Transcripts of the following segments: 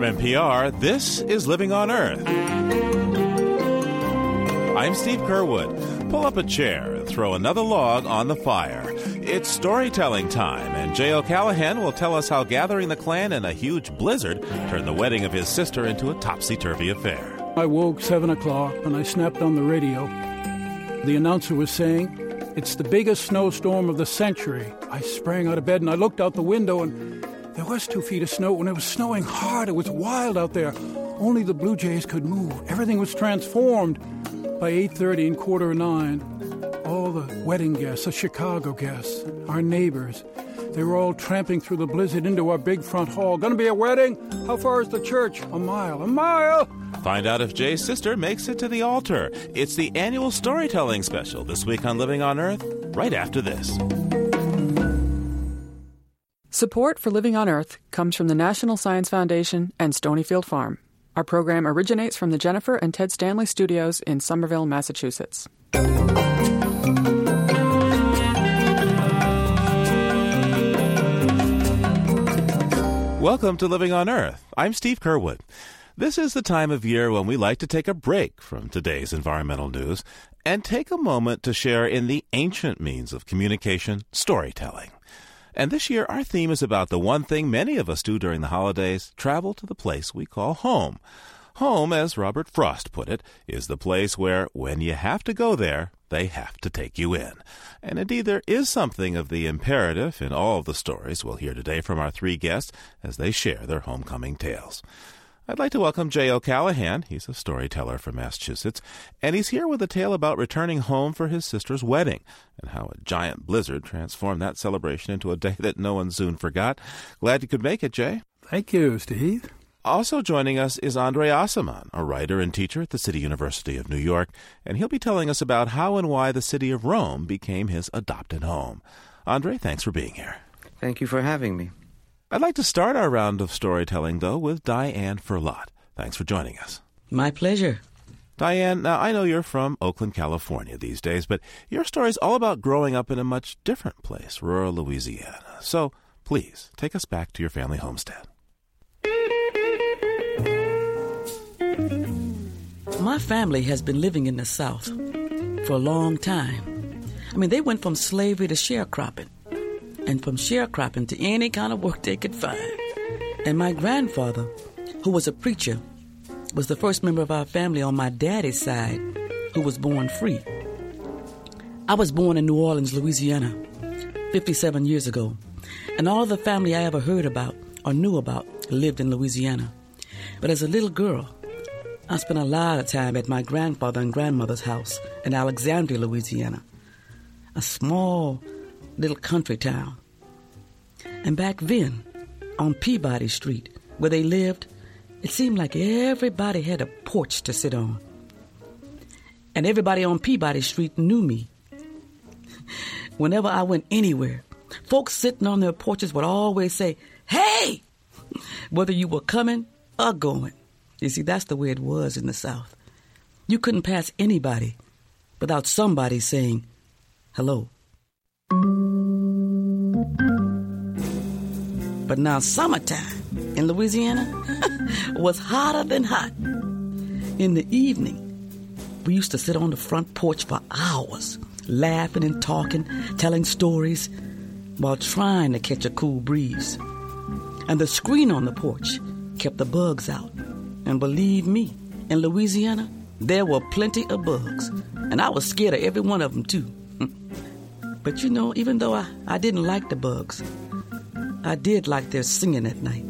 From NPR, this is Living on Earth. I'm Steve Curwood. Pull up a chair and throw another log on the fire. It's storytelling time, and Jay O'Callahan will tell us how gathering the clan in a huge blizzard turned the wedding of his sister into a topsy turvy affair. I woke 7 o'clock and I snapped on the radio. The announcer was saying, It's the biggest snowstorm of the century. I sprang out of bed and I looked out the window and there was two feet of snow and it was snowing hard. It was wild out there. Only the blue jays could move. Everything was transformed. By 8.30 and quarter of nine, all the wedding guests, the Chicago guests, our neighbors, they were all tramping through the blizzard into our big front hall. Gonna be a wedding? How far is the church? A mile. A mile! Find out if Jay's sister makes it to the altar. It's the annual storytelling special this week on Living on Earth, right after this. Support for Living on Earth comes from the National Science Foundation and Stonyfield Farm. Our program originates from the Jennifer and Ted Stanley studios in Somerville, Massachusetts. Welcome to Living on Earth. I'm Steve Curwood. This is the time of year when we like to take a break from today's environmental news and take a moment to share in the ancient means of communication, storytelling. And this year, our theme is about the one thing many of us do during the holidays travel to the place we call home. Home, as Robert Frost put it, is the place where, when you have to go there, they have to take you in. And indeed, there is something of the imperative in all of the stories we'll hear today from our three guests as they share their homecoming tales. I'd like to welcome Jay O'Callahan. He's a storyteller from Massachusetts, and he's here with a tale about returning home for his sister's wedding and how a giant blizzard transformed that celebration into a day that no one soon forgot. Glad you could make it, Jay. Thank you, Steve. Also joining us is Andre Aciman, a writer and teacher at the City University of New York, and he'll be telling us about how and why the city of Rome became his adopted home. Andre, thanks for being here. Thank you for having me. I'd like to start our round of storytelling, though, with Diane Ferlatte. Thanks for joining us. My pleasure. Diane, now I know you're from Oakland, California these days, but your story's all about growing up in a much different place, rural Louisiana. So please take us back to your family homestead. My family has been living in the South for a long time. I mean, they went from slavery to sharecropping, and from sharecropping to any kind of work they could find. And my grandfather, who was a preacher, was the first member of our family on my daddy's side who was born free. I was born in New Orleans, Louisiana, 57 years ago, and all the family I ever heard about or knew about lived in Louisiana. But as a little girl, I spent a lot of time at my grandfather and grandmother's house in Alexandria, Louisiana, a small little country town. And back then, on Peabody Street, where they lived, it seemed like everybody had a porch to sit on. And everybody on Peabody Street knew me. Whenever I went anywhere, folks sitting on their porches would always say, Hey! Whether you were coming or going. You see, that's the way it was in the South. You couldn't pass anybody without somebody saying hello. But now, summertime in Louisiana was hotter than hot. In the evening, we used to sit on the front porch for hours, laughing and talking, telling stories, while trying to catch a cool breeze. And the screen on the porch kept the bugs out. And believe me, in Louisiana, there were plenty of bugs. And I was scared of every one of them, too. but you know, even though I, I didn't like the bugs, I did like their singing at night.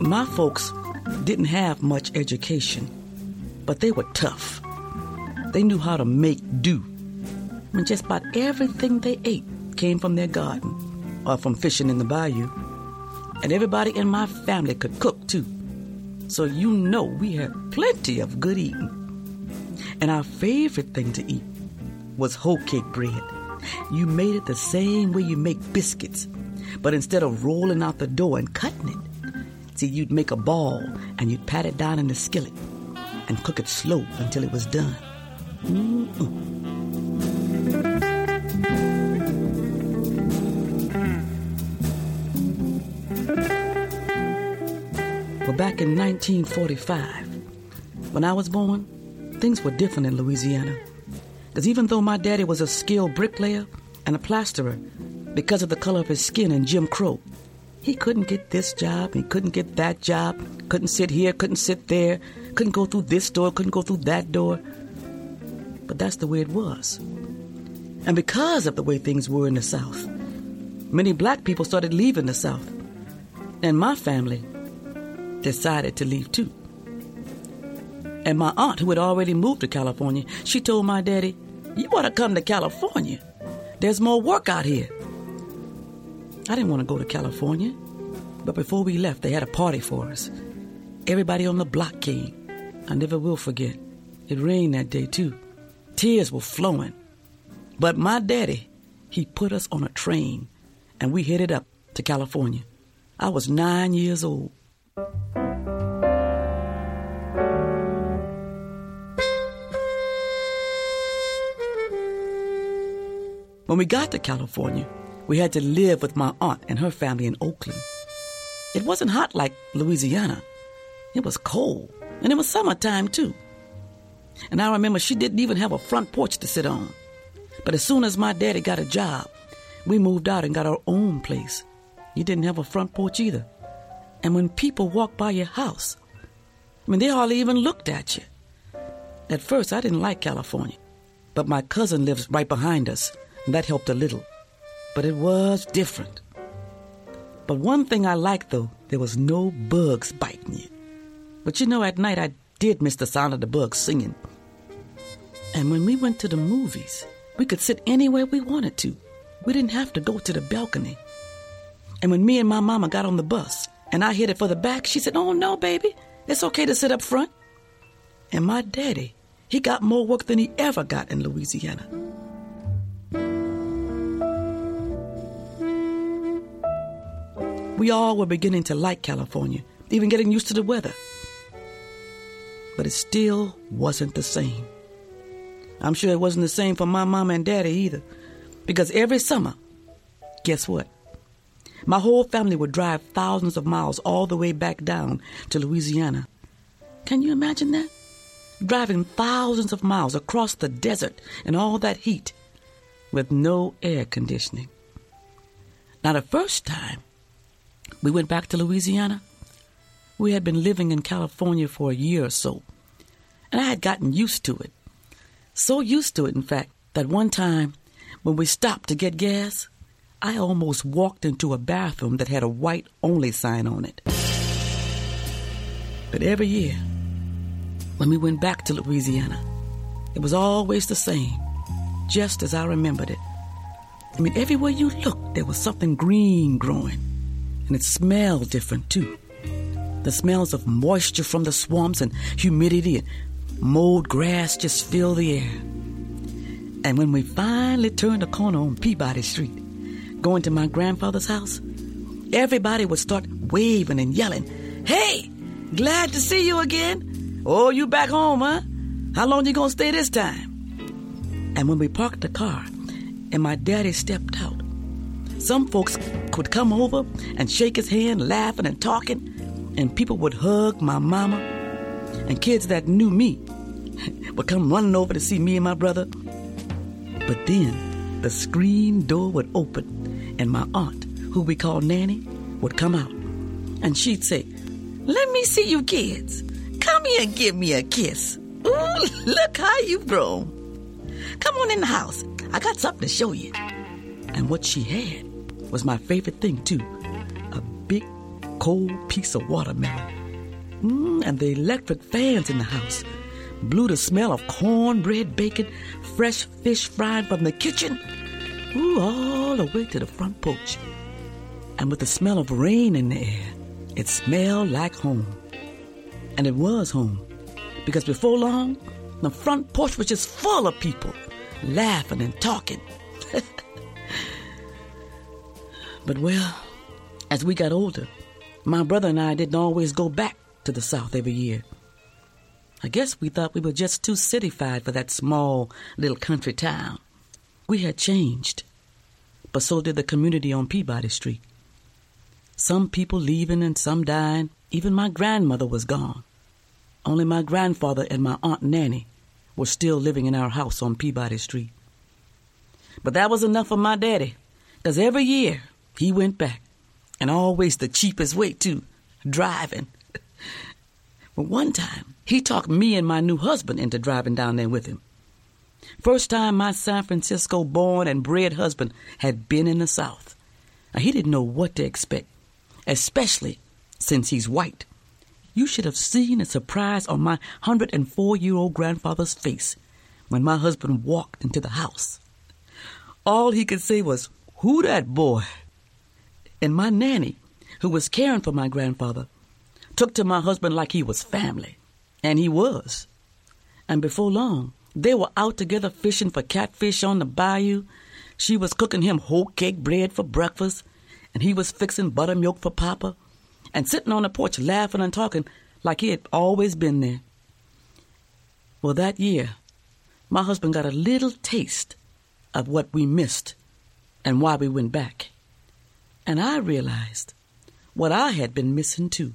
My folks didn't have much education, but they were tough. They knew how to make do. Mean, just about everything they ate came from their garden or from fishing in the bayou and everybody in my family could cook too. So you know we had plenty of good eating. And our favorite thing to eat was hoecake bread. You made it the same way you make biscuits, but instead of rolling out the dough and cutting it, see, you'd make a ball and you'd pat it down in the skillet and cook it slow until it was done. Mm-mm. back in 1945. When I was born, things were different in Louisiana. Because even though my daddy was a skilled bricklayer and a plasterer, because of the color of his skin and Jim Crow, he couldn't get this job, he couldn't get that job, couldn't sit here, couldn't sit there, couldn't go through this door, couldn't go through that door. But that's the way it was. And because of the way things were in the South, many black people started leaving the South. And my family decided to leave too. And my aunt, who had already moved to California, she told my daddy, You ought to come to California. There's more work out here. I didn't want to go to California, but before we left, they had a party for us. Everybody on the block came. I never will forget. It rained that day, too. Tears were flowing. But my daddy, he put us on a train, and we headed up to California. I was nine years old. When we got to California, we had to live with my aunt and her family in Oakland. It wasn't hot like Louisiana. It was cold, and it was summertime too. And I remember she didn't even have a front porch to sit on. But as soon as my daddy got a job, we moved out and got our own place. You didn't have a front porch either. And when people walked by your house, I mean, they hardly even looked at you. At first, I didn't like California, but my cousin lives right behind us, and that helped a little. But it was different. But one thing I liked, though, there was no bugs biting you. But you know, at night I did miss the sound of the bugs singing. And when we went to the movies, we could sit anywhere we wanted to. We didn't have to go to the balcony. And when me and my mama got on the bus and I headed for the back, she said, Oh, no, baby, it's okay to sit up front. And my daddy, he got more work than he ever got in Louisiana. We all were beginning to like California, even getting used to the weather. But it still wasn't the same. I'm sure it wasn't the same for my mama and daddy either. Because every summer, guess what? My whole family would drive thousands of miles all the way back down to Louisiana. Can you imagine that? Driving thousands of miles across the desert in all that heat with no air conditioning. Now, the first time we went back to Louisiana, we had been living in California for a year or so, and I had gotten used to it. So used to it, in fact, that one time when we stopped to get gas, I almost walked into a bathroom that had a white only sign on it. But every year, when we went back to Louisiana, it was always the same, just as I remembered it. I mean, everywhere you looked, there was something green growing, and it smelled different too. The smells of moisture from the swamps and humidity and mowed grass just filled the air. And when we finally turned the corner on Peabody Street, going to my grandfather's house, everybody would start waving and yelling, Hey, glad to see you again. Oh, you back home, huh? How long you gonna stay this time? And when we parked the car and my daddy stepped out, some folks would come over and shake his hand, laughing and talking, and people would hug my mama, and kids that knew me would come running over to see me and my brother. But then the screen door would open, and my aunt, who we called Nanny, would come out. And she'd say, Let me see you kids. Come here and give me a kiss. Ooh, look how you've grown. Come on in the house. I got something to show you. And what she had was my favorite thing, too a big, cold piece of watermelon. Mm, and the electric fans in the house blew the smell of cornbread bacon, fresh fish fried from the kitchen, ooh, all the way to the front porch. And with the smell of rain in the air, it smelled like home. And it was home, because before long, the front porch was just full of people laughing and talking. but well, as we got older, my brother and I didn't always go back to the South every year. I guess we thought we were just too cityfied for that small little country town. We had changed, but so did the community on Peabody Street. Some people leaving and some dying. Even my grandmother was gone. Only my grandfather and my Aunt Nanny were still living in our house on Peabody Street. But that was enough for my daddy, because every year he went back, and always the cheapest way, too driving. but one time, he talked me and my new husband into driving down there with him. First time my San Francisco born and bred husband had been in the South. Now, he didn't know what to expect, especially since he's white. You should have seen the surprise on my 104 year old grandfather's face when my husband walked into the house. All he could say was, Who that boy? And my nanny, who was caring for my grandfather, took to my husband like he was family. And he was. And before long, they were out together fishing for catfish on the bayou. She was cooking him hoecake bread for breakfast, and he was fixing buttermilk for Papa, and sitting on the porch laughing and talking like he had always been there. Well, that year, my husband got a little taste of what we missed and why we went back. And I realized what I had been missing too.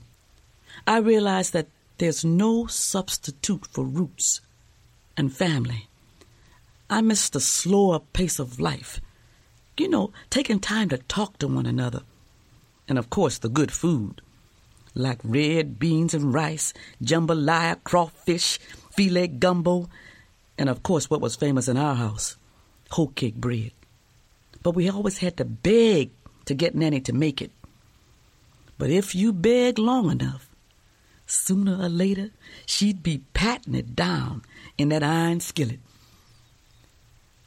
I realized that there's no substitute for roots and family. I missed the slower pace of life. You know, taking time to talk to one another. And of course, the good food like red beans and rice, jambalaya, crawfish, filé gumbo, and of course, what was famous in our house hoecake bread. But we always had to beg to get Nanny to make it. But if you beg long enough, sooner or later she'd be patting it down in that iron skillet.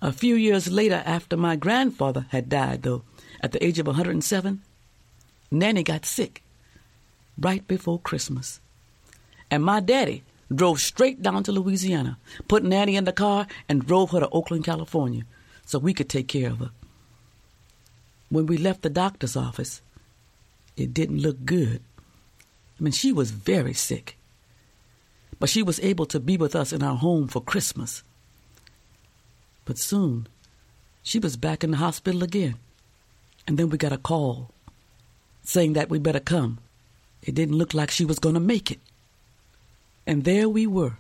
A few years later, after my grandfather had died, though, at the age of 107, Nanny got sick right before Christmas. And my daddy drove straight down to Louisiana, put Nanny in the car, and drove her to Oakland, California, so we could take care of her. When we left the doctor's office, it didn't look good. I mean, she was very sick. But she was able to be with us in our home for Christmas. But soon, she was back in the hospital again. And then we got a call saying that we better come. It didn't look like she was going to make it. And there we were,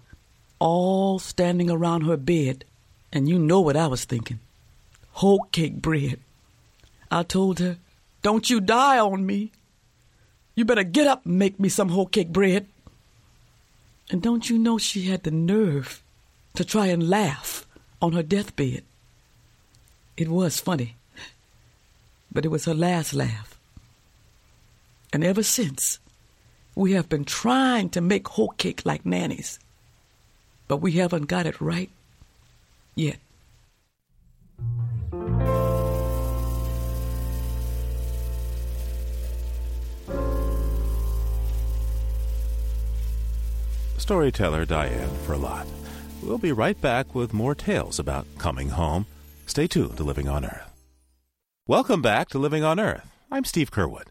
all standing around her bed. And you know what I was thinking hoecake bread. I told her, Don't you die on me. You better get up and make me some hoecake bread. And don't you know she had the nerve to try and laugh on her deathbed? It was funny, but it was her last laugh. And ever since, we have been trying to make hoecake like Nanny's, but we haven't got it right yet. Storyteller Diane Ferlatte. We'll be right back with more tales about coming home. Stay tuned to Living on Earth. Welcome back to Living on Earth. I'm Steve Curwood.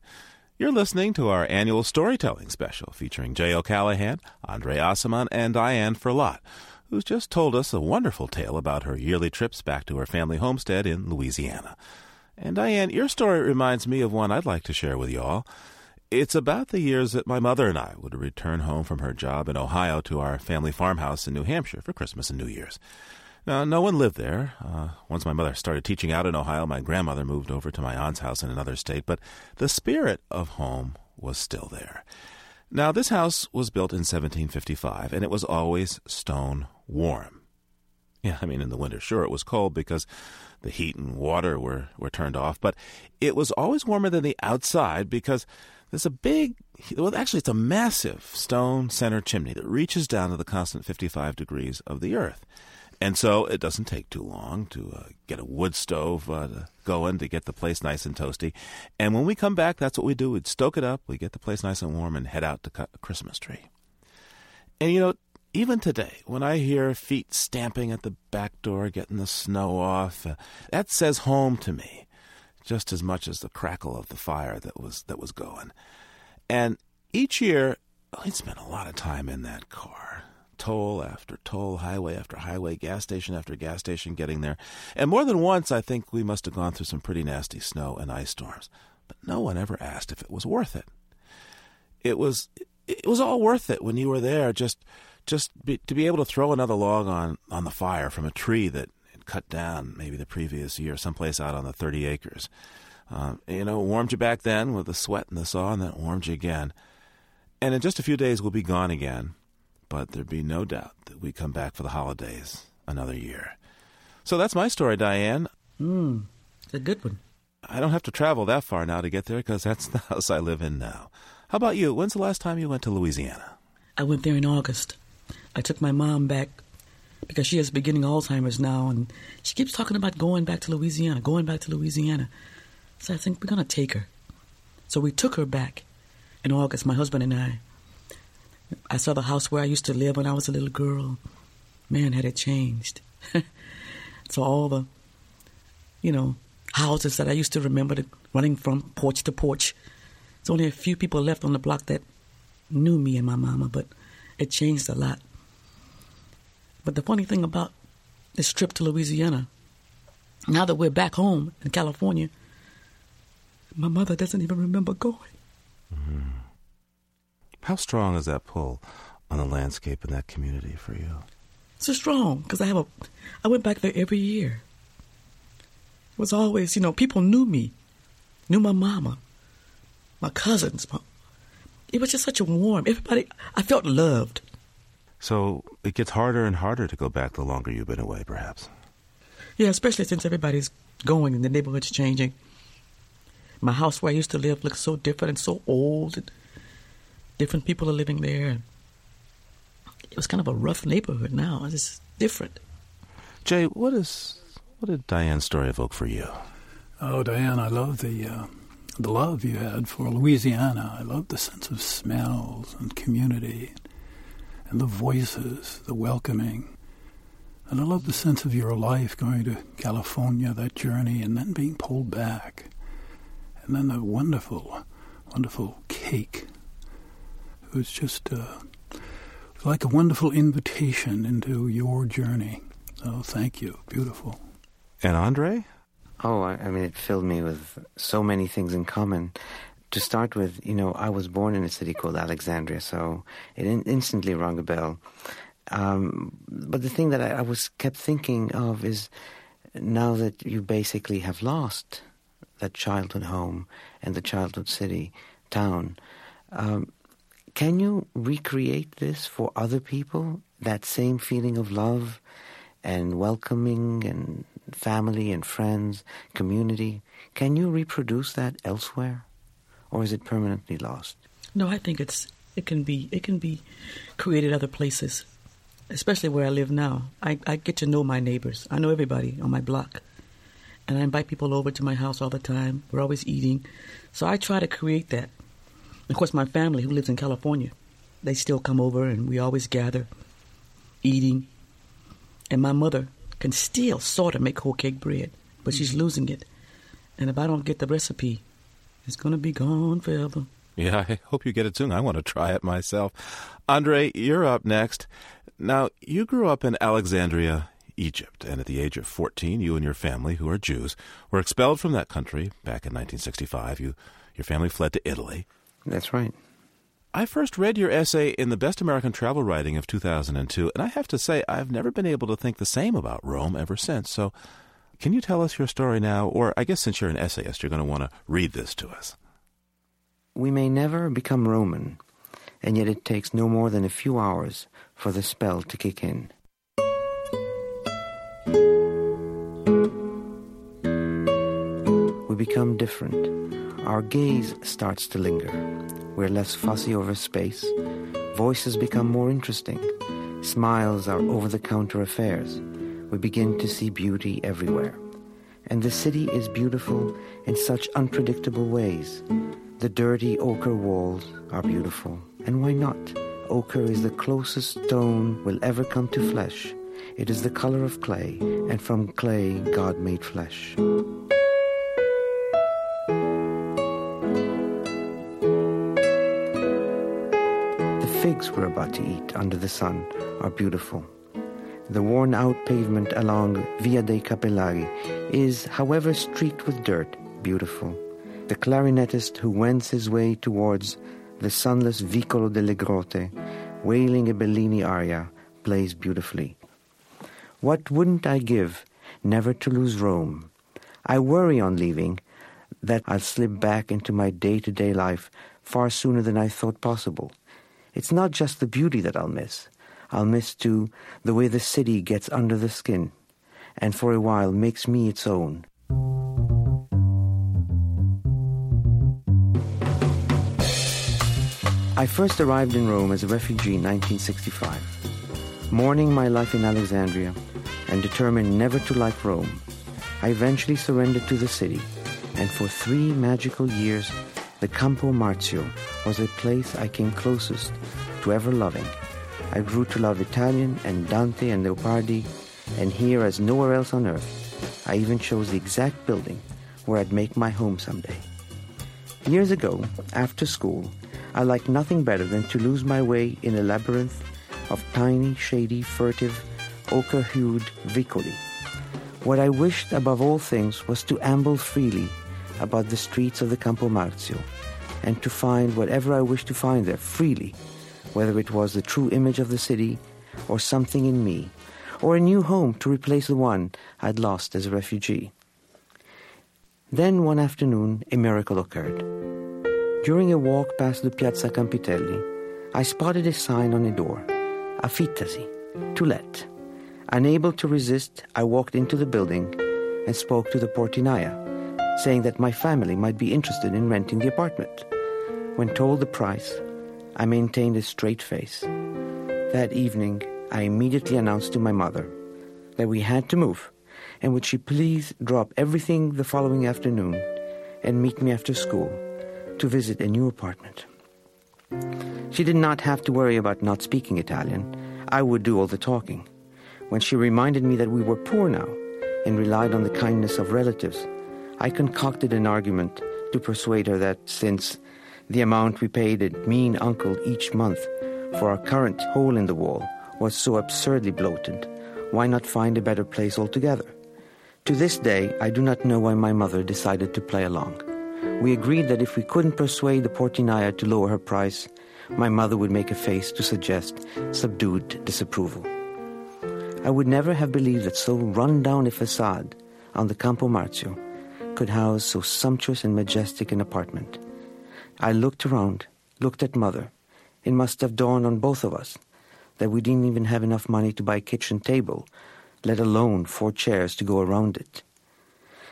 You're listening to our annual storytelling special featuring Jay O'Callahan, Andre Aciman, and Diane Ferlatte, who's just told us a wonderful tale about her yearly trips back to her family homestead in Louisiana. And Diane, your story reminds me of one I'd like to share with you all. It's about the years that my mother and I would return home from her job in Ohio to our family farmhouse in New Hampshire for Christmas and New Year's. Now, no one lived there. Uh, once my mother started teaching out in Ohio, my grandmother moved over to my aunt's house in another state, but the spirit of home was still there. Now, this house was built in 1755, and it was always stone warm. Yeah, I mean, in the winter, sure, it was cold because the heat and water were, were turned off, but it was always warmer than the outside because there's a big, well, actually, it's a massive stone center chimney that reaches down to the constant 55 degrees of the earth. And so it doesn't take too long to uh, get a wood stove uh, going to get the place nice and toasty. And when we come back, that's what we do. We'd stoke it up, we get the place nice and warm, and head out to cut a Christmas tree. And you know, even today, when I hear feet stamping at the back door, getting the snow off, uh, that says home to me, just as much as the crackle of the fire that was that was going. And each year, oh, I'd spend a lot of time in that car toll after toll, highway after highway, gas station after gas station getting there. And more than once, I think we must have gone through some pretty nasty snow and ice storms. but no one ever asked if it was worth it. It was it was all worth it when you were there just just be, to be able to throw another log on on the fire from a tree that cut down maybe the previous year someplace out on the 30 acres. Um, you know, warmed you back then with the sweat and the saw, and then it warmed you again. And in just a few days, we'll be gone again. But there'd be no doubt that we come back for the holidays another year. So that's my story, Diane. Hmm, It's a good one. I don't have to travel that far now to get there because that's the house I live in now. How about you? When's the last time you went to Louisiana? I went there in August. I took my mom back because she has beginning Alzheimer's now, and she keeps talking about going back to Louisiana, going back to Louisiana. So I think we're going to take her. So we took her back in August, my husband and I. I saw the house where I used to live when I was a little girl. Man, had it changed. so all the, you know, houses that I used to remember running from porch to porch. There's only a few people left on the block that knew me and my mama, but it changed a lot. But the funny thing about this trip to Louisiana, now that we're back home in California, my mother doesn't even remember going. Mm-hmm. How strong is that pull on the landscape in that community for you? So strong because I have a, I went back there every year. It was always, you know, people knew me, knew my mama, my cousins. My, it was just such a warm. Everybody, I felt loved. So it gets harder and harder to go back the longer you've been away, perhaps. Yeah, especially since everybody's going and the neighborhood's changing. My house where I used to live looks so different and so old. And different people are living there. It was kind of a rough neighborhood now. It's different. Jay, what is what did Diane's story evoke for you? Oh, Diane, I love the uh, the love you had for Louisiana. I love the sense of smells and community, and the voices, the welcoming. And I love the sense of your life going to California, that journey, and then being pulled back and then the wonderful, wonderful cake. It was just uh, like a wonderful invitation into your journey. So thank you. Beautiful. And Andre? Oh, I, I mean, it filled me with so many things in common. To start with, you know, I was born in a city called Alexandria, so it in- instantly rang a bell. Um, but the thing that I, I was kept thinking of is now that you basically have lost that childhood home and the childhood city, town. Um, can you recreate this for other people? That same feeling of love and welcoming and family and friends, community. Can you reproduce that elsewhere? Or is it permanently lost? No, I think it's it can be it can be created other places. Especially where I live now. I, I get to know my neighbors. I know everybody on my block and I invite people over to my house all the time. We're always eating. So I try to create that. Of course, my family, who lives in California, they still come over and we always gather, eating. And my mother can still sort of make hoecake bread, but she's mm-hmm. losing it. And if I don't get the recipe, it's going to be gone forever. Yeah, I hope you get it soon. I want to try it myself. Andre, you're up next. Now, you grew up in Alexandria, Egypt, and at the age of 14, you and your family, who are Jews, were expelled from that country back in 1965. You, your family fled to Italy. That's right. I first read your essay in the Best American Travel Writing of 2002, and I have to say I've never been able to think the same about Rome ever since. So, can you tell us your story now? Or I guess since you're an essayist, you're going to want to read this to us. We may never become Roman, and yet it takes no more than a few hours for the spell to kick in. We become different. Our gaze starts to linger. We're less fussy over space. Voices become more interesting. Smiles are over the counter affairs. We begin to see beauty everywhere. And the city is beautiful in such unpredictable ways. The dirty ochre walls are beautiful. And why not? Ochre is the closest stone will ever come to flesh. It is the color of clay, and from clay God made flesh. The figs we're about to eat under the sun are beautiful. The worn out pavement along Via dei Cappellari is, however streaked with dirt, beautiful. the clarinetist who wends his way towards the sunless Vicolo delle Grotte, wailing a Bellini aria, plays beautifully. What wouldn't I give never to lose Rome? I worry on leaving that I'll slip back into my day to day life far sooner than I thought possible. It's not just the beauty that I'll miss. I'll miss, too, the way the city gets under the skin and for a while makes me its own. I first arrived in Rome as a refugee in 1965. Mourning my life in Alexandria and determined never to like Rome, I eventually surrendered to the city, and for three magical years, the Campo Marzio was a place I came closest to ever loving. I grew to love Italian and Dante and Leopardi, and here as nowhere else on earth, I even chose the exact building where I'd make my home someday. Years ago, after school, I liked nothing better than to lose my way in a labyrinth of tiny, shady, furtive, ochre-hued vicoli. What I wished above all things was to amble freely about the streets of the Campo Marzio and to find whatever I wished to find there freely, whether it was the true image of the city or something in me, or a new home to replace the one I'd lost as a refugee. Then one afternoon, a miracle occurred. During a walk past the Piazza Campitelli, I spotted a sign on a door, Affittasi, to let. Unable to resist, I walked into the building and spoke to the portinaia, saying that my family might be interested in renting the apartment. When told the price, I maintained a straight face. That evening, I immediately announced to my mother that we had to move, and would she please drop everything the following afternoon and meet me after school to visit a new apartment. She did not have to worry about not speaking Italian. I would do all the talking. When she reminded me that we were poor now and relied on the kindness of relatives, I concocted an argument to persuade her that since the amount we paid a mean uncle each month for our current hole in the wall was so absurdly bloated, why not find a better place altogether? To this day, I do not know why my mother decided to play along. We agreed that if we couldn't persuade the portinaia to lower her price, my mother would make a face to suggest subdued disapproval. I would never have believed that so run down a facade on the Campo Marzio could house so sumptuous and majestic an apartment. I looked around, looked at mother. It must have dawned on both of us that we didn't even have enough money to buy a kitchen table, let alone four chairs to go around it.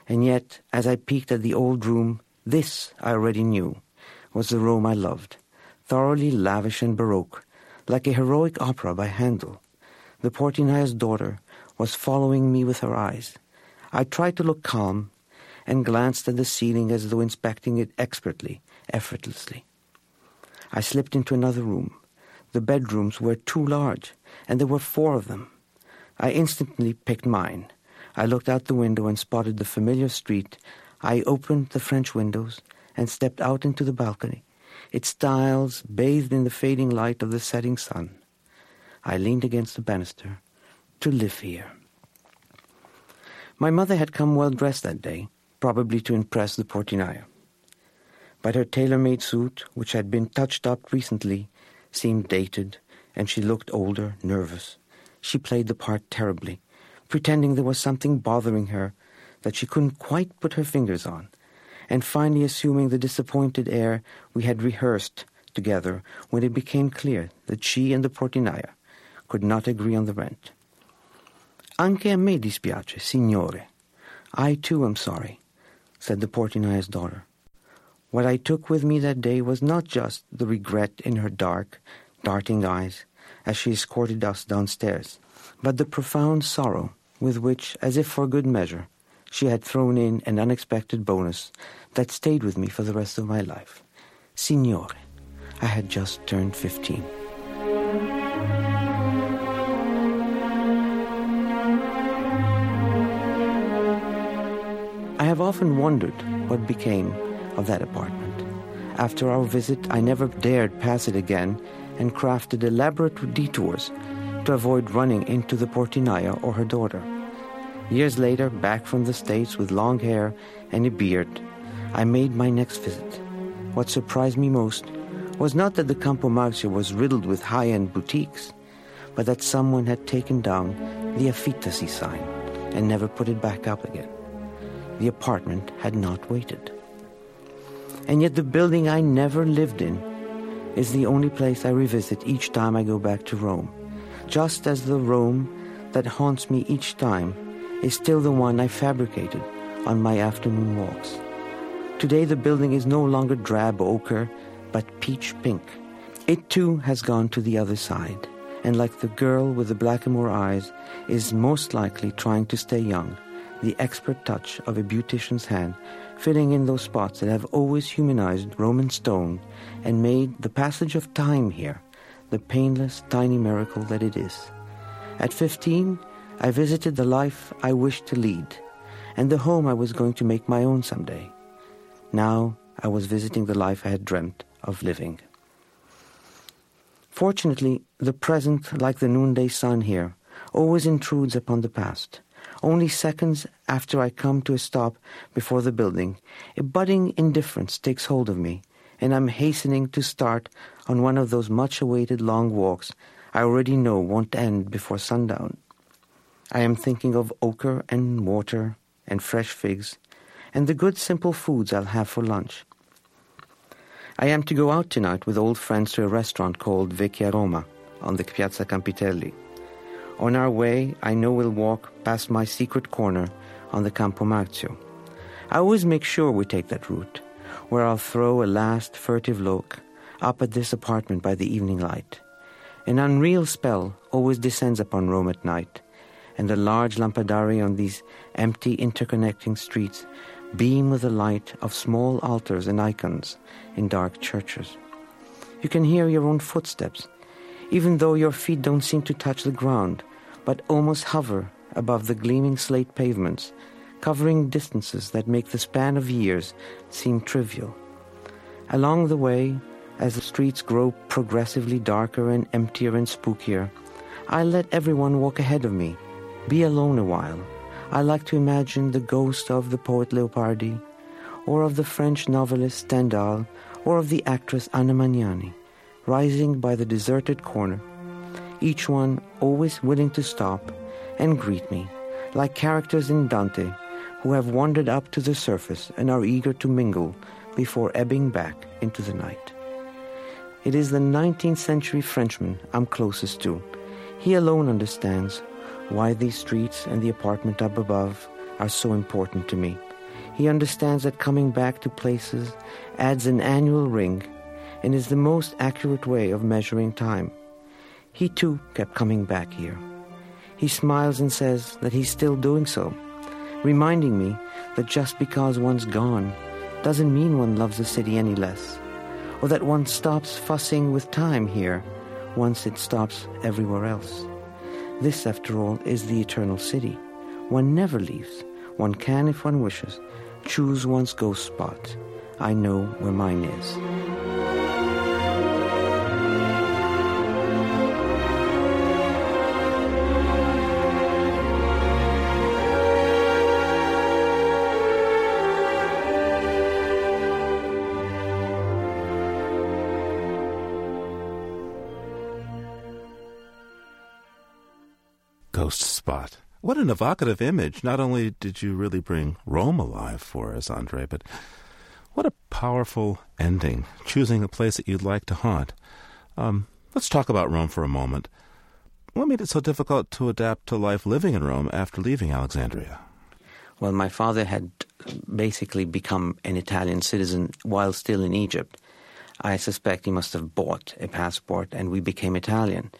And yet, as I peeked at the old room, this, I already knew, was the Rome I loved, thoroughly lavish and baroque, like a heroic opera by Handel. The portinaia's daughter was following me with her eyes. I tried to look calm and glanced at the ceiling as though inspecting it expertly, effortlessly. I slipped into another room. The bedrooms were too large, and there were four of them. I instantly picked mine. I looked out the window and spotted the familiar street I opened the French windows and stepped out into the balcony, its tiles bathed in the fading light of the setting sun. I leaned against the banister to live here. My mother had come well dressed that day, probably to impress the portinaia. But her tailor-made suit, which had been touched up recently, seemed dated, and she looked older, nervous. She played the part terribly, pretending there was something bothering her that she couldn't quite put her fingers on, and finally assuming the disappointed air we had rehearsed together when it became clear that she and the portinaia could not agree on the rent. Anche a me dispiace, signore. I too am sorry, said the portinaia's daughter. What I took with me that day was not just the regret in her dark, darting eyes as she escorted us downstairs, but the profound sorrow with which, as if for good measure, she had thrown in an unexpected bonus that stayed with me for the rest of my life. Signore, I had just turned 15. I have often wondered what became of that apartment. After our visit, I never dared pass it again and crafted elaborate detours to avoid running into the portinaia or her daughter. Years later, back from the States with long hair and a beard, I made my next visit. What surprised me most was not that the Campo Marzio was riddled with high-end boutiques, but that someone had taken down the Affittasi sign and never put it back up again. The apartment had not waited. And yet the building I never lived in is the only place I revisit each time I go back to Rome, just as the Rome that haunts me each time is still the one I fabricated on my afternoon walks. Today the building is no longer drab ochre, but peach pink. It too has gone to the other side, and like the girl with the blackamoor eyes, is most likely trying to stay young, the expert touch of a beautician's hand filling in those spots that have always humanized Roman stone and made the passage of time here the painless, tiny miracle that it is. At 15, I visited the life I wished to lead and the home I was going to make my own someday. Now I was visiting the life I had dreamt of living. Fortunately, the present, like the noonday sun here, always intrudes upon the past. Only seconds after I come to a stop before the building, a budding indifference takes hold of me, and I'm hastening to start on one of those much awaited long walks I already know won't end before sundown. I am thinking of ochre and water and fresh figs and the good simple foods I'll have for lunch. I am to go out tonight with old friends to a restaurant called Vecchia Roma on the Piazza Campitelli. On our way, I know we'll walk past my secret corner on the Campo Marzio. I always make sure we take that route, where I'll throw a last furtive look up at this apartment by the evening light. An unreal spell always descends upon Rome at night, and the large lampadari on these empty interconnecting streets beam with the light of small altars and icons in dark churches. You can hear your own footsteps, even though your feet don't seem to touch the ground, but almost hover above the gleaming slate pavements, covering distances that make the span of years seem trivial. Along the way, as the streets grow progressively darker and emptier and spookier, I let everyone walk ahead of me, be alone a while. I like to imagine the ghost of the poet Leopardi, or of the French novelist Stendhal, or of the actress Anna Magnani, rising by the deserted corner, each one always willing to stop and greet me, like characters in Dante who have wandered up to the surface and are eager to mingle before ebbing back into the night. It is the 19th century Frenchman I'm closest to. He alone understands why these streets and the apartment up above are so important to me. He understands that coming back to places adds an annual ring and is the most accurate way of measuring time. He too kept coming back here. He smiles and says that he's still doing so, reminding me that just because one's gone doesn't mean one loves the city any less, or that one stops fussing with time here once it stops everywhere else. This, after all, is the eternal city. One never leaves. One can, if one wishes, choose one's ghost spot. I know where mine is. An evocative image. Not only did you really bring Rome alive for us, Andre, but what a powerful ending, choosing a place that you'd like to haunt. Um, let's talk about Rome for a moment. What made it so difficult to adapt to life living in Rome after leaving Alexandria? Well, my father had basically become an Italian citizen while still in Egypt. I suspect he must have bought a passport and we became Italian.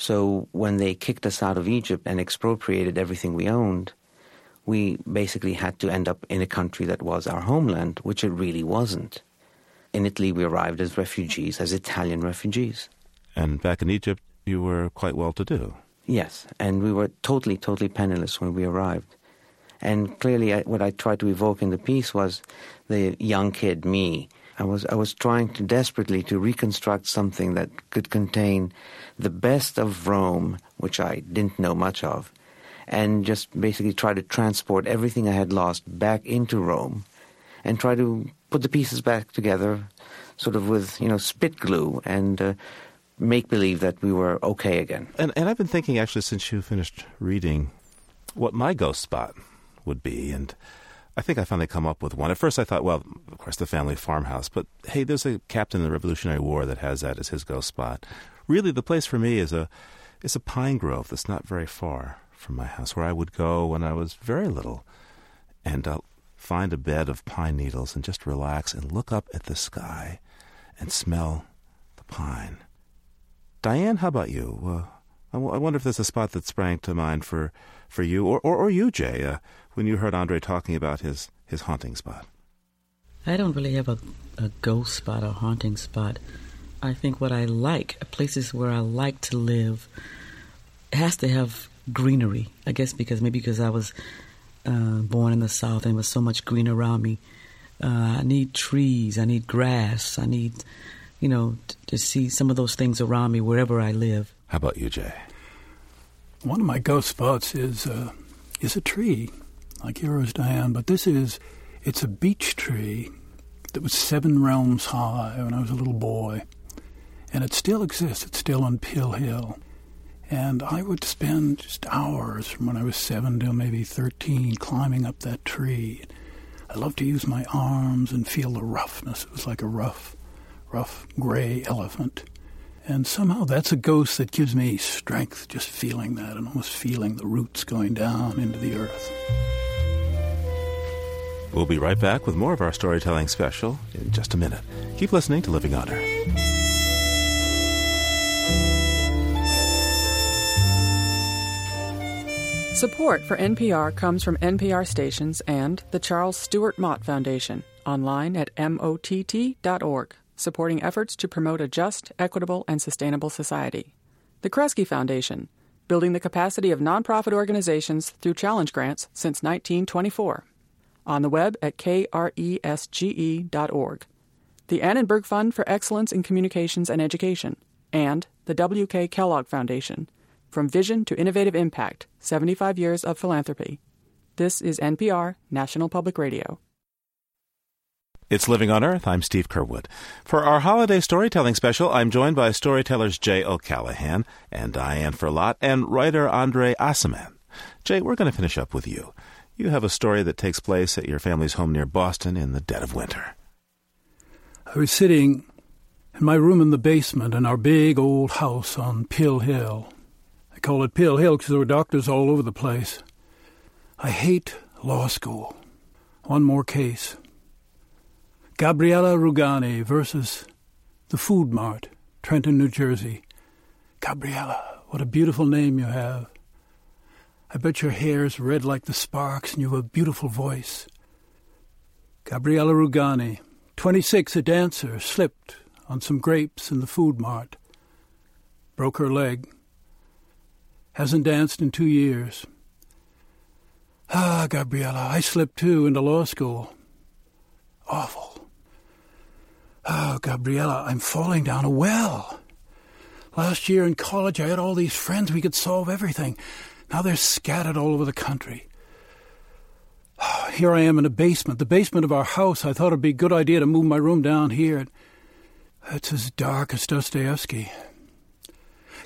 So when they kicked us out of Egypt and expropriated everything we owned, we basically had to end up in a country that was our homeland, which it really wasn't. In Italy, we arrived as refugees, as Italian refugees. And back in Egypt, you were quite well to do. Yes, and we were totally, totally penniless when we arrived. And clearly, I, what I tried to evoke in the piece was the young kid, me, I was I was trying to desperately to reconstruct something that could contain the best of Rome, which I didn't know much of, and just basically try to transport everything I had lost back into Rome, and try to put the pieces back together, sort of with you know spit glue and. Uh, make believe that we were okay again. And, and I've been thinking actually since you finished reading what my ghost spot would be, and I think I finally come up with one. At first, I thought, well, of course, the family farmhouse, but hey, there's a captain in the Revolutionary War that has that as his ghost spot. Really, the place for me is a is a pine grove that's not very far from my house, where I would go when I was very little, and uh, find a bed of pine needles and just relax and look up at the sky and smell the pine. Diane, how about you? Uh, I, w- I wonder if there's a spot that sprang to mind for, for you, or, or, or you, Jay, uh, when you heard André talking about his, his haunting spot. I don't really have a, a ghost spot or haunting spot. I think what I like, places where I like to live, has to have greenery. I guess because maybe because I was uh, born in the South and there was so much green around me. Uh, I need trees. I need grass. I need you know, to see some of those things around me wherever I live. How about you, Jay? One of my ghost spots is uh, is a tree, like yours, Diane. But this is it's a beech tree that was seven realms high when I was a little boy, and it still exists. It's still on Pill Hill, and I would spend just hours from when I was seven till maybe thirteen climbing up that tree. I loved to use my arms and feel the roughness. It was like a rough rough gray elephant. And somehow that's a ghost that gives me strength just feeling that and almost feeling the roots going down into the earth. We'll be right back with more of our storytelling special in just a minute. Keep listening to Living on Earth. Support for NPR comes from NPR stations and the Charles Stewart Mott Foundation, online at mott.org supporting efforts to promote a just, equitable, and sustainable society. The Kresge Foundation, building the capacity of nonprofit organizations through challenge grants since 1924. On the web at kresge.org. The Annenberg Fund for Excellence in Communications and Education, and the W.K. Kellogg Foundation, From Vision to Innovative Impact 75 Years of Philanthropy. This is NPR, National Public Radio. It's Living on Earth. I'm Steve Curwood. For our holiday storytelling special, I'm joined by storytellers Jay O'Callahan and Diane Ferlatte and writer André Aciman. Jay, we're going to finish up with you. You have a story that takes place at your family's home near Boston in the dead of winter. I was sitting in my room in the basement in our big old house on Pill Hill. I call it Pill Hill because there were doctors all over the place. I hate law school. One more case. Gabriella Rugani versus the Food Mart, Trenton, New Jersey. Gabriella, what a beautiful name you have. I bet your hair's red like the sparks and you have a beautiful voice. Gabriella Rugani, 26, a dancer, slipped on some grapes in the Food Mart. Broke her leg. Hasn't danced in two years. Ah, Gabriella, I slipped too into law school. Awful. Oh, Gabriella, I'm falling down a well. Last year in college, I had all these friends. We could solve everything. Now they're scattered all over the country. Oh, here I am in a basement, the basement of our house. I thought it'd be a good idea to move my room down here. It's as dark as Dostoevsky.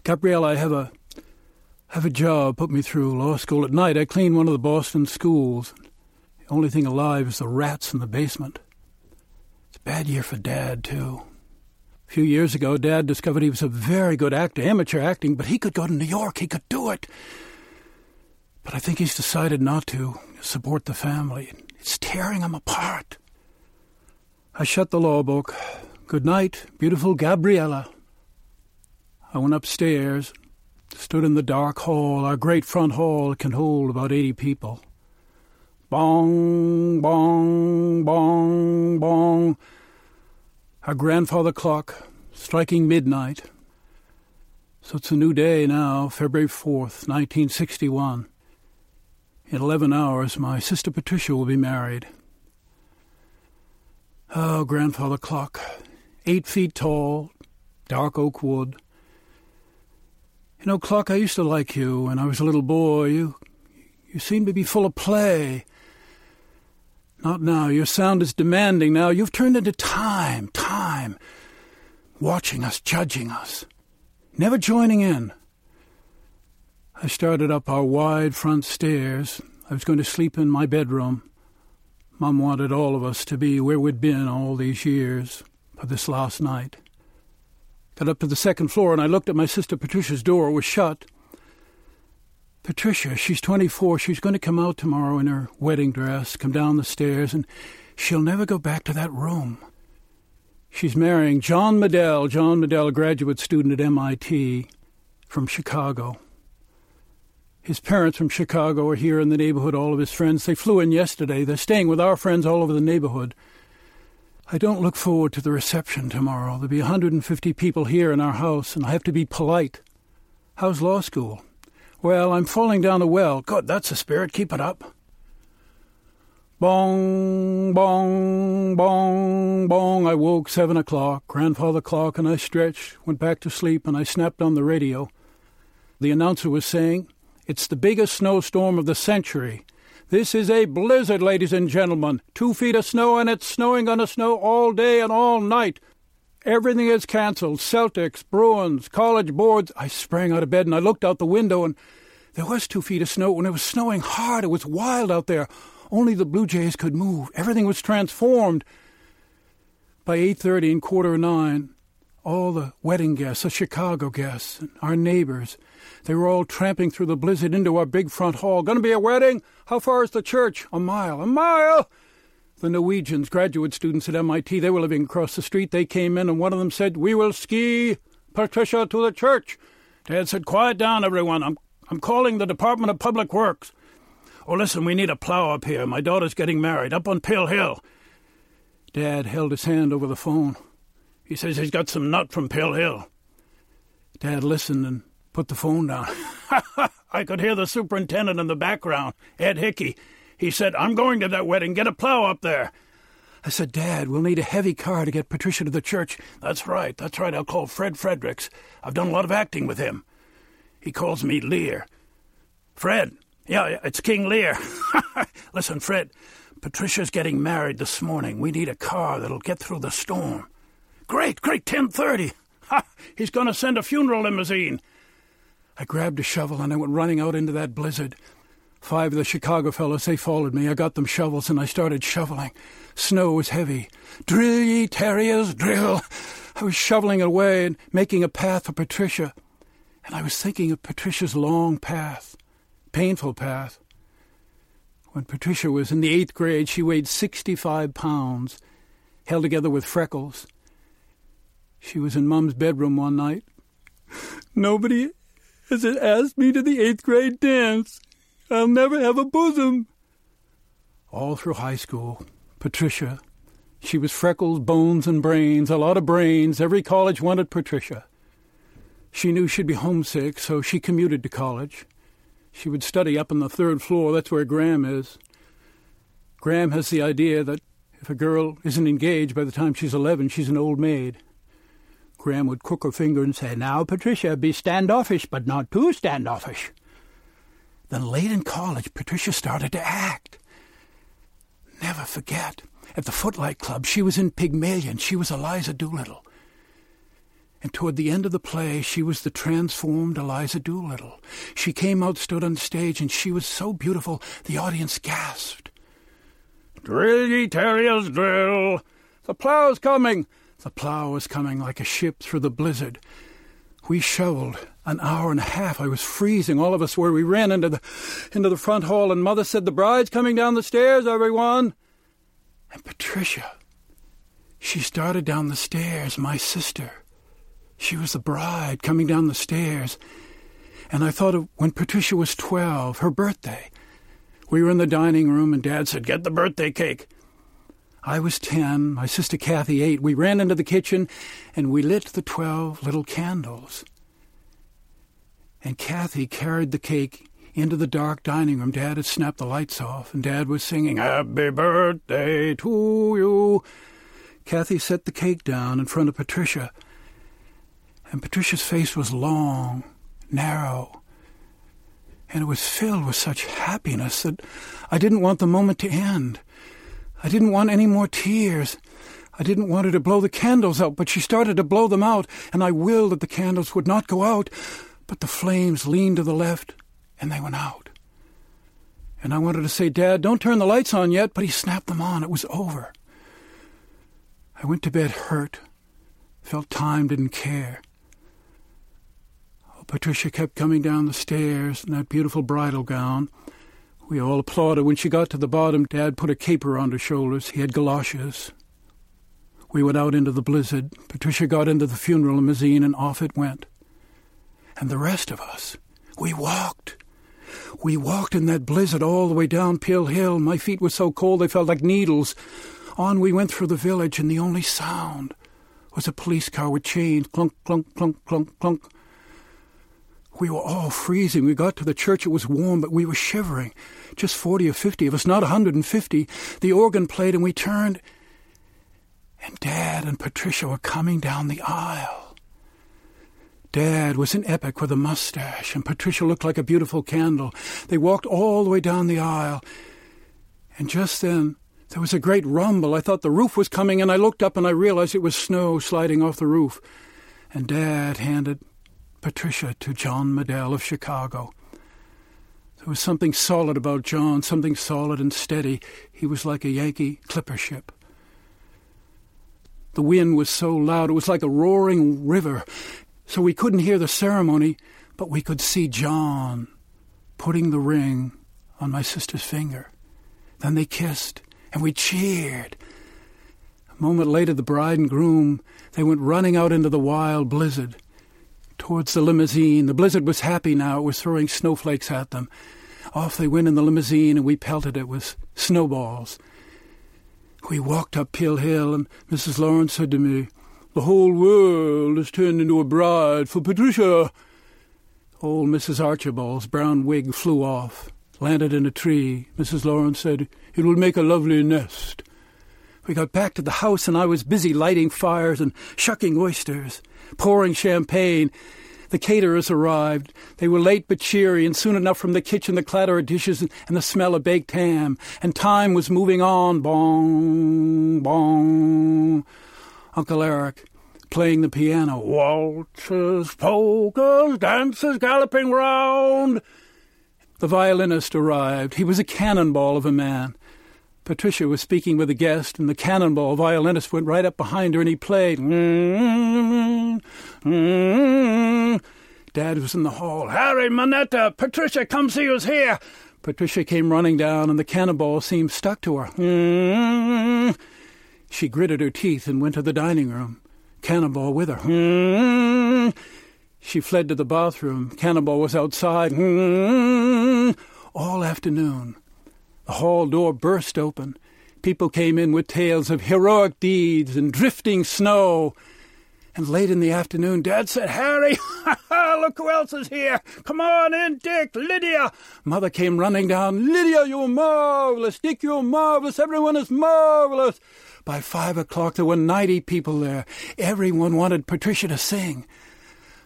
Gabriella, I have a have a job. Put me through law school at night. I clean one of the Boston schools. The only thing alive is the rats in the basement. Bad year for Dad, too. A few years ago, Dad discovered he was a very good actor, amateur acting, but he could go to New York. He could do it. But I think he's decided not to support the family. It's tearing him apart. I shut the law book. Good night, beautiful Gabriella. I went upstairs, stood in the dark hall. Our great front hall can hold about 80 people. Bong, bong, bong, bong. Our grandfather clock striking midnight. So it's a new day now, February 4th, 1961. In 11 hours, my sister Patricia will be married. Oh, grandfather clock, eight feet tall, dark oak wood. You know, clock, I used to like you when I was a little boy. You, you seemed to be full of play. Not now. Your sound is demanding now. You've turned into time, time, watching us, judging us, never joining in. I started up our wide front stairs. I was going to sleep in my bedroom. Mom wanted all of us to be where we'd been all these years for this last night. Got up to the second floor and I looked at my sister Patricia's door. Was shut. Patricia, she's 24. She's going to come out tomorrow in her wedding dress, come down the stairs, and she'll never go back to that room. She's marrying John Medell. John Medell, a graduate student at MIT from Chicago. His parents from Chicago are here in the neighborhood, all of his friends. They flew in yesterday. They're staying with our friends all over the neighborhood. I don't look forward to the reception tomorrow. There'll be 150 people here in our house, and I have to be polite. How's law school? Well, I'm falling down a well. God, that's a spirit. Keep it up. Bong, bong, bong, bong. I woke seven o'clock, grandfather clock, and I stretched, went back to sleep, and I snapped on the radio. The announcer was saying, it's the biggest snowstorm of the century. This is a blizzard, ladies and gentlemen. Two feet of snow, and it's snowing on the snow all day and all night. Everything is canceled. Celtics, Bruins, college boards. I sprang out of bed and I looked out the window, and there was two feet of snow. and it was snowing hard, it was wild out there. Only the blue jays could move. Everything was transformed. By eight thirty and quarter nine, all the wedding guests, the Chicago guests, our neighbors, they were all tramping through the blizzard into our big front hall. Gonna be a wedding? How far is the church? A mile. A mile! The Norwegians, graduate students at MIT, they were living across the street. They came in, and one of them said, We will ski Patricia to the church. Dad said, Quiet down, everyone. I'm, I'm calling the Department of Public Works. Oh, listen, we need a plow up here. My daughter's getting married up on Pill Hill. Dad held his hand over the phone. He says he's got some nut from Pill Hill. Dad listened and put the phone down. I could hear the superintendent in the background, Ed Hickey. He said, I'm going to that wedding. Get a plow up there. I said, Dad, we'll need a heavy car to get Patricia to the church. That's right. That's right. I'll call Fred Fredericks. I've done a lot of acting with him. He calls me Lear. Fred. Yeah, it's King Lear. Listen, Fred, Patricia's getting married this morning. We need a car that'll get through the storm. Great, great, 1030. Ha! He's going to send a funeral limousine. I grabbed a shovel and I went running out into that blizzard. Five of the Chicago fellows, they followed me. I got them shovels and I started shoveling. Snow was heavy. Drill, ye terriers, drill. I was shoveling away and making a path for Patricia. And I was thinking of Patricia's long path, painful path. When Patricia was in the eighth grade, she weighed 65 pounds, held together with freckles. She was in Mum's bedroom one night. Nobody has asked me to the eighth grade dance. I'll never have a bosom. All through high school, Patricia. She was freckles, bones, and brains, a lot of brains. Every college wanted Patricia. She knew she'd be homesick, so she commuted to college. She would study up on the third floor. That's where Graham is. Graham has the idea that if a girl isn't engaged by the time she's 11, she's an old maid. Graham would crook her finger and say, Now, Patricia, be standoffish, but not too standoffish. Then late in college, Patricia started to act. Never forget, at the Footlight Club, she was in Pygmalion. She was Eliza Doolittle. And toward the end of the play, she was the transformed Eliza Doolittle. She came out, stood on stage, and she was so beautiful, the audience gasped. Drill, ye terriers, drill! The plow's coming! The plow was coming like a ship through the blizzard. We shoveled an hour and a half. I was freezing, all of us were. We ran into the into the front hall, and Mother said, "The bride's coming down the stairs, everyone." And Patricia, she started down the stairs. My sister, she was the bride coming down the stairs. And I thought of when Patricia was twelve, her birthday. We were in the dining room, and Dad said, "Get the birthday cake." I was ten, my sister Kathy eight. We ran into the kitchen and we lit the twelve little candles. And Kathy carried the cake into the dark dining room. Dad had snapped the lights off, and Dad was singing, Happy birthday to you. Kathy set the cake down in front of Patricia, and Patricia's face was long, narrow, and it was filled with such happiness that I didn't want the moment to end. I didn't want any more tears. I didn't want her to blow the candles out, but she started to blow them out, and I willed that the candles would not go out, but the flames leaned to the left, and they went out. And I wanted to say, Dad, don't turn the lights on yet, but he snapped them on. It was over. I went to bed hurt, felt time didn't care. Patricia kept coming down the stairs in that beautiful bridal gown. We all applauded. When she got to the bottom, Dad put a cape around her shoulders. He had galoshes. We went out into the blizzard. Patricia got into the funeral limousine, and off it went. And the rest of us, we walked. We walked in that blizzard all the way down Pill Hill. My feet were so cold they felt like needles. On we went through the village, and the only sound was a police car with chains clunk, clunk, clunk, clunk, clunk. We were all freezing. We got to the church. It was warm, but we were shivering. Just 40 or 50 of us, not a 150. The organ played, and we turned, and Dad and Patricia were coming down the aisle. Dad was an epic with a mustache, and Patricia looked like a beautiful candle. They walked all the way down the aisle, and just then there was a great rumble. I thought the roof was coming, and I looked up and I realized it was snow sliding off the roof. And Dad handed Patricia to John Medell of Chicago. There was something solid about John, something solid and steady. He was like a Yankee clipper ship. The wind was so loud, it was like a roaring river, so we couldn't hear the ceremony, but we could see John putting the ring on my sister's finger. Then they kissed, and we cheered. A moment later, the bride and groom, they went running out into the wild blizzard towards the limousine. The blizzard was happy now. It was throwing snowflakes at them. Off they went in the limousine, and we pelted it with snowballs. We walked up Pill Hill, and Mrs. Lawrence said to me, The whole world has turned into a bride for Patricia. Old Mrs. Archibald's brown wig flew off, landed in a tree. Mrs. Lawrence said, It will make a lovely nest. We got back to the house, and I was busy lighting fires and shucking oysters, pouring champagne, the caterers arrived. They were late but cheery, and soon enough from the kitchen the clatter of dishes and the smell of baked ham. And time was moving on. Bong, bong. Uncle Eric playing the piano. Waltzes, polkas, dances galloping round. The violinist arrived. He was a cannonball of a man. Patricia was speaking with a guest, and the cannonball violinist went right up behind her and he played. Dad was in the hall. Harry Monetta, Patricia, come see who's here. Patricia came running down, and the cannonball seemed stuck to her. She gritted her teeth and went to the dining room. Cannonball with her. She fled to the bathroom. Cannonball was outside. All afternoon. The hall door burst open. People came in with tales of heroic deeds and drifting snow. And late in the afternoon, Dad said, Harry, look who else is here. Come on in, Dick, Lydia. Mother came running down. Lydia, you're marvelous. Dick, you're marvelous. Everyone is marvelous. By five o'clock, there were ninety people there. Everyone wanted Patricia to sing.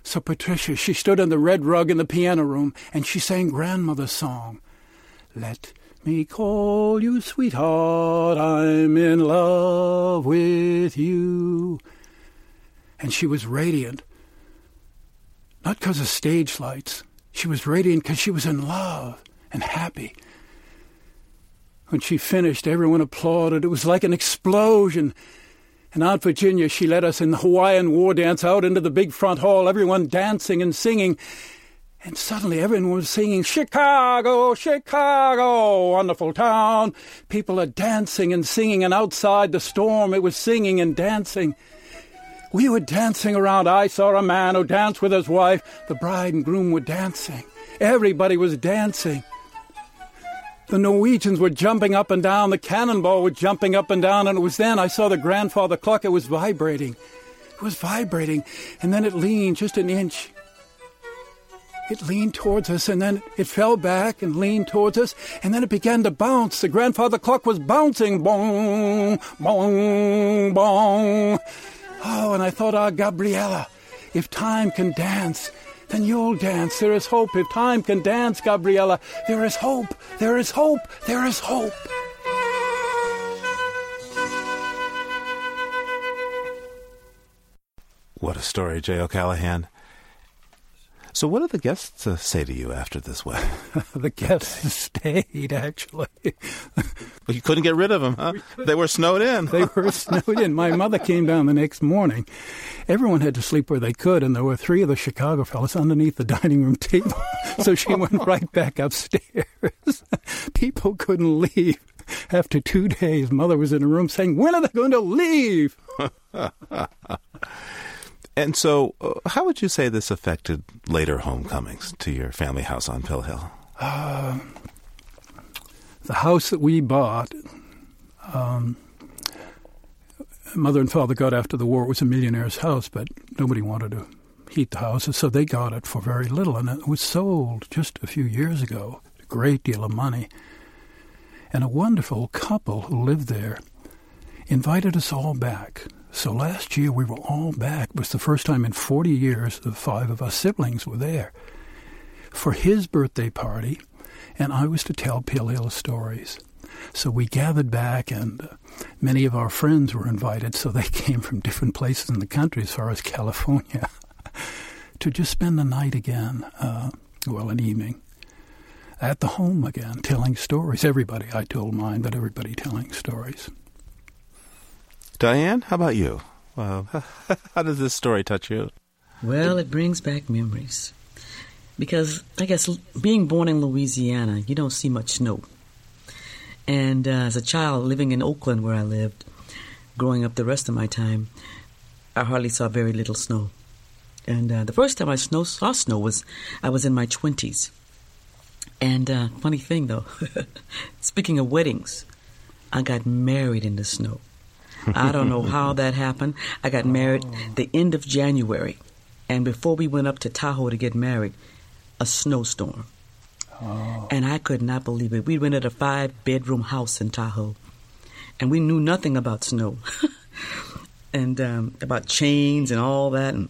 So Patricia, she stood on the red rug in the piano room, and she sang grandmother's song. Let me call you sweetheart, I'm in love with you. And she was radiant. Not because of stage lights. She was radiant because she was in love and happy. When she finished, everyone applauded. It was like an explosion. And Aunt Virginia, she led us in the Hawaiian war dance out into the big front hall, everyone dancing and singing. And suddenly everyone was singing, Chicago, Chicago, wonderful town. People are dancing and singing, and outside the storm it was singing and dancing. We were dancing around. I saw a man who danced with his wife. The bride and groom were dancing. Everybody was dancing. The Norwegians were jumping up and down. The cannonball was jumping up and down. And it was then I saw the grandfather clock. It was vibrating. It was vibrating. And then it leaned just an inch it leaned towards us, and then it fell back and leaned towards us, and then it began to bounce. The grandfather clock was bouncing. Bong, bong, bong. Oh, and I thought, ah, Gabriella, if time can dance, then you'll dance. There is hope. If time can dance, Gabriella, there is hope. There is hope. There is hope. What a story, Jay O'Callahan. So, what did the guests uh, say to you after this wedding? the guests stayed, actually. well, you couldn't get rid of them, huh? They were snowed in. they were snowed in. My mother came down the next morning. Everyone had to sleep where they could, and there were three of the Chicago fellows underneath the dining room table. so she went right back upstairs. People couldn't leave. After two days, mother was in a room saying, When are they going to leave? And so, uh, how would you say this affected later homecomings to your family house on Pill Hill? Uh, the house that we bought, um, mother and father got after the war. It was a millionaire's house, but nobody wanted to heat the houses, so they got it for very little. And it was sold just a few years ago, a great deal of money. And a wonderful couple who lived there invited us all back so last year we were all back. It was the first time in 40 years the five of us siblings were there for his birthday party, and I was to tell Hill stories. So we gathered back, and uh, many of our friends were invited, so they came from different places in the country, as far as California, to just spend the night again, uh, well, an evening, at the home again, telling stories. Everybody, I told mine, but everybody telling stories. Diane, how about you? Well, how does this story touch you? Well, it brings back memories. Because I guess being born in Louisiana, you don't see much snow. And uh, as a child living in Oakland, where I lived, growing up the rest of my time, I hardly saw very little snow. And uh, the first time I snow, saw snow was I was in my 20s. And uh, funny thing though, speaking of weddings, I got married in the snow. I don't know how that happened. I got married the end of January, and before we went up to Tahoe to get married, a snowstorm. Oh. And I could not believe it. We rented a five bedroom house in Tahoe, and we knew nothing about snow and um, about chains and all that. And,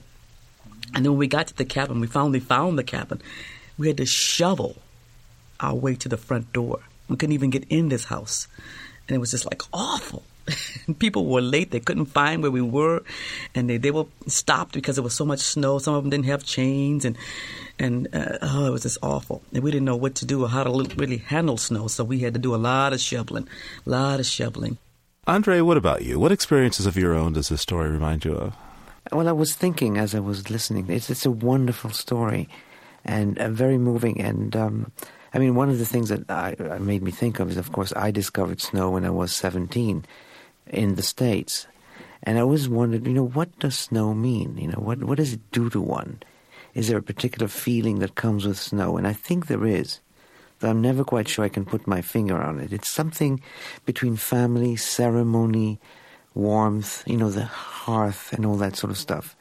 and then when we got to the cabin, we finally found the cabin. We had to shovel our way to the front door. We couldn't even get in this house. And it was just like awful. people were late. They couldn't find where we were, and they, they were stopped because there was so much snow. Some of them didn't have chains, and and uh, oh, it was just awful. And we didn't know what to do or how to really handle snow, so we had to do a lot of shoveling, a lot of shoveling. André, what about you? What experiences of your own does this story remind you of? Well, I was thinking as I was listening, it's, it's a wonderful story and uh, very moving. And um, I mean, one of the things that I, I made me think of is, of course, I discovered snow when I was 17 in the States. And I always wondered, you know, what does snow mean? You know, what, what does it do to one? Is there a particular feeling that comes with snow? And I think there is, though I'm never quite sure I can put my finger on it. It's something between family, ceremony, warmth, you know, the hearth and all that sort of stuff.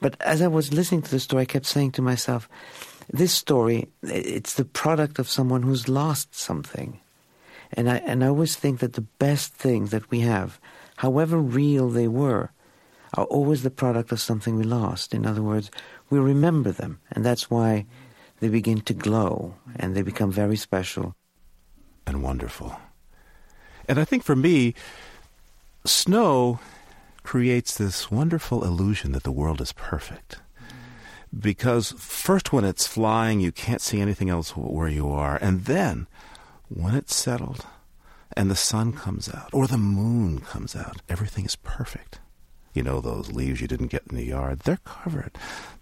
But as I was listening to the story, I kept saying to myself, this story, it's the product of someone who's lost something. And I, and I always think that the best things that we have, however real they were, are always the product of something we lost. In other words, we remember them, and that's why they begin to glow and they become very special. And wonderful. And I think for me, snow creates this wonderful illusion that the world is perfect. Because first, when it's flying, you can't see anything else where you are. And then, when it's settled and the sun comes out or the moon comes out, everything is perfect. You know, those leaves you didn't get in the yard, they're covered.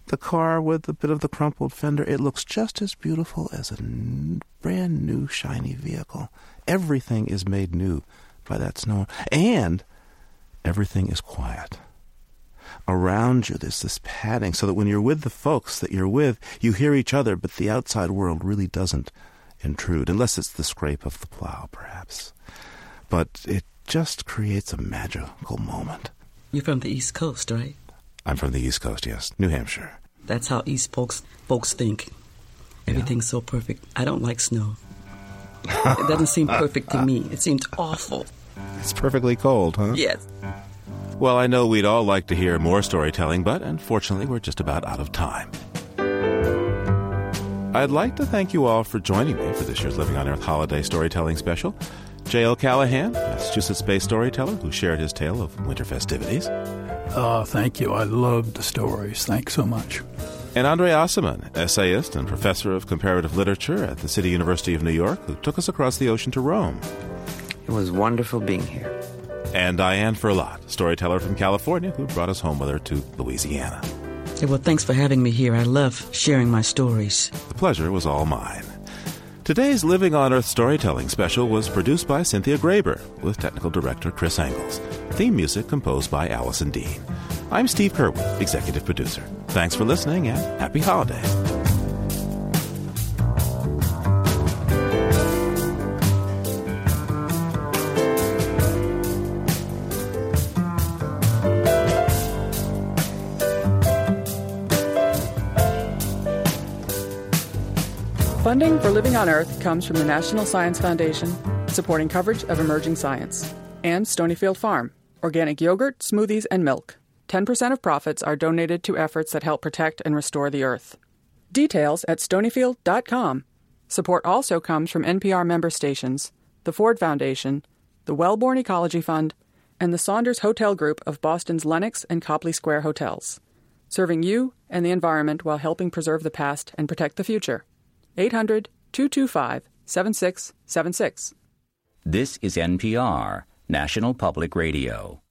The car with a bit of the crumpled fender, it looks just as beautiful as a n- brand new shiny vehicle. Everything is made new by that snow. And everything is quiet. Around you, there's this padding so that when you're with the folks that you're with, you hear each other, but the outside world really doesn't intrude, unless it's the scrape of the plow, perhaps. But it just creates a magical moment. You're from the East Coast, right? I'm from the East Coast, yes. New Hampshire. That's how East folks folks think. Everything's yeah. so perfect. I don't like snow. it doesn't seem perfect to me. It seems awful. It's perfectly cold, huh? Yes. Well, I know we'd all like to hear more storytelling, but unfortunately, we're just about out of time. I'd like to thank you all for joining me for this year's Living on Earth Holiday Storytelling Special. Jay O'Callahan, Massachusetts based storyteller who shared his tale of winter festivities. Oh, thank you. I love the stories. Thanks so much. And André Aciman, essayist and professor of comparative literature at the City University of New York, who took us across the ocean to Rome. It was wonderful being here. And Diane Ferlatte, storyteller from California, who brought us home with her to Louisiana. Well, thanks for having me here. I love sharing my stories. The pleasure was all mine. Today's Living on Earth storytelling special was produced by Cynthia Graber with technical director Chris Engels. Theme music composed by Allison Dean. I'm Steve Curwood, executive producer. Thanks for listening and happy holidays. Funding for Living on Earth comes from the National Science Foundation, supporting coverage of emerging science, and Stonyfield Farm, organic yogurt, smoothies, and milk. 10% of profits are donated to efforts that help protect and restore the earth. Details at stonyfield.com. Support also comes from NPR member stations, the Ford Foundation, the Wellborn Ecology Fund, and the Saunders Hotel Group of Boston's Lenox and Copley Square hotels, serving you and the environment while helping preserve the past and protect the future. 800 225 7676. This is NPR, National Public Radio.